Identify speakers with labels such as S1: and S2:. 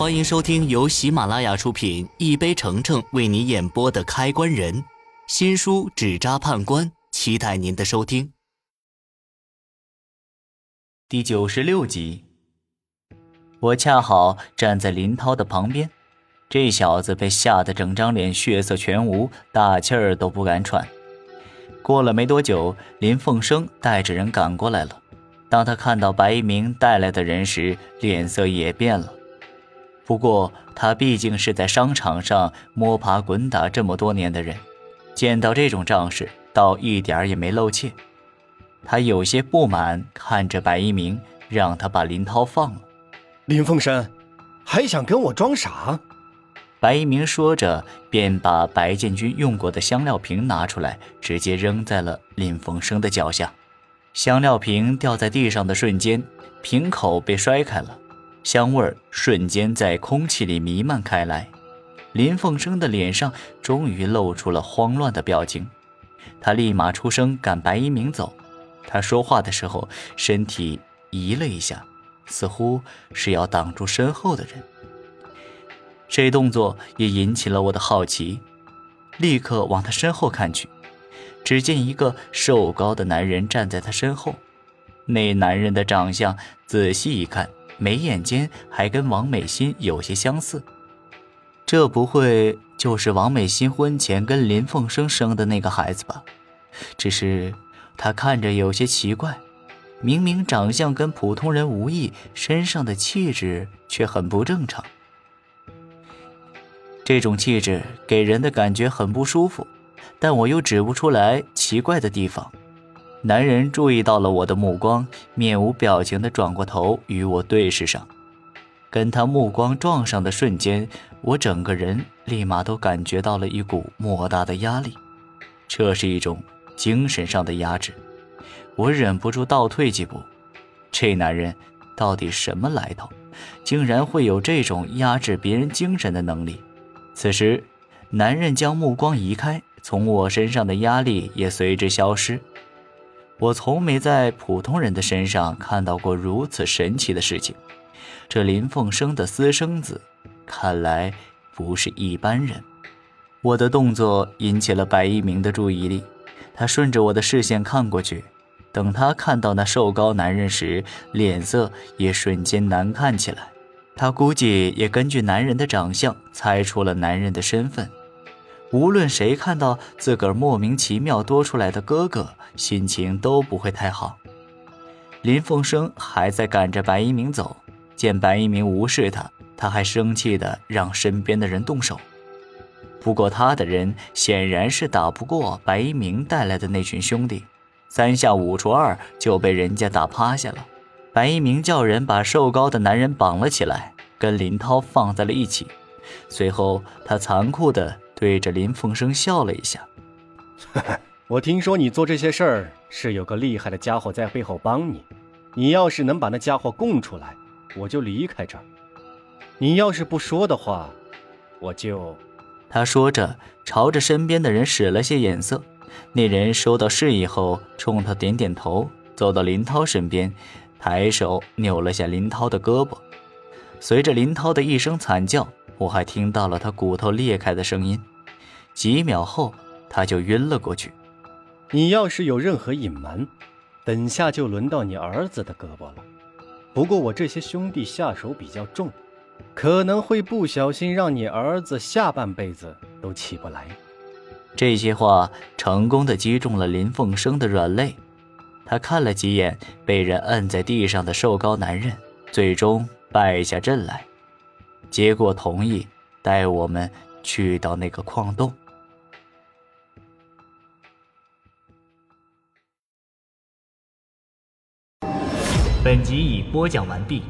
S1: 欢迎收听由喜马拉雅出品、一杯橙橙为你演播的《开关人》新书《纸扎判官》，期待您的收听。
S2: 第九十六集，我恰好站在林涛的旁边，这小子被吓得整张脸血色全无，大气儿都不敢喘。过了没多久，林凤生带着人赶过来了。当他看到白一鸣带来的人时，脸色也变了。不过他毕竟是在商场上摸爬滚打这么多年的人，见到这种仗势，倒一点也没露怯。他有些不满，看着白一鸣，让他把林涛放了。
S3: 林凤山，还想跟我装傻？
S2: 白一鸣说着，便把白建军用过的香料瓶拿出来，直接扔在了林凤生的脚下。香料瓶掉在地上的瞬间，瓶口被摔开了，香味儿瞬间在空气里弥漫开来。林凤生的脸上终于露出了慌乱的表情，他立马出声赶白一鸣走。他说话的时候，身体移了一下，似乎是要挡住身后的人。这动作也引起了我的好奇，立刻往他身后看去。只见一个瘦高的男人站在他身后，那男人的长相仔细一看，眉眼间还跟王美心有些相似。这不会就是王美心婚前跟林凤生生的那个孩子吧？只是他看着有些奇怪，明明长相跟普通人无异，身上的气质却很不正常。这种气质给人的感觉很不舒服。但我又指不出来奇怪的地方。男人注意到了我的目光，面无表情地转过头与我对视上。跟他目光撞上的瞬间，我整个人立马都感觉到了一股莫大的压力，这是一种精神上的压制。我忍不住倒退几步。这男人到底什么来头，竟然会有这种压制别人精神的能力？此时，男人将目光移开。从我身上的压力也随之消失。我从没在普通人的身上看到过如此神奇的事情。这林凤生的私生子，看来不是一般人。我的动作引起了白一鸣的注意力，他顺着我的视线看过去。等他看到那瘦高男人时，脸色也瞬间难看起来。他估计也根据男人的长相猜出了男人的身份。无论谁看到自个儿莫名其妙多出来的哥哥，心情都不会太好。林凤生还在赶着白一鸣走，见白一鸣无视他，他还生气的让身边的人动手。不过他的人显然是打不过白一鸣带来的那群兄弟，三下五除二就被人家打趴下了。白一鸣叫人把瘦高的男人绑了起来，跟林涛放在了一起，随后他残酷的。对着林凤生笑了一下，
S3: 我听说你做这些事儿是有个厉害的家伙在背后帮你。你要是能把那家伙供出来，我就离开这儿；你要是不说的话，我就……
S2: 他说着，朝着身边的人使了些眼色。那人收到示意后，冲他点点头，走到林涛身边，抬手扭了下林涛的胳膊。随着林涛的一声惨叫，我还听到了他骨头裂开的声音。几秒后，他就晕了过去。
S3: 你要是有任何隐瞒，等下就轮到你儿子的胳膊了。不过我这些兄弟下手比较重，可能会不小心让你儿子下半辈子都起不来。
S2: 这些话成功的击中了林凤生的软肋。他看了几眼被人摁在地上的瘦高男人，最终败下阵来，结果同意带我们去到那个矿洞。
S1: 本集已播讲完毕。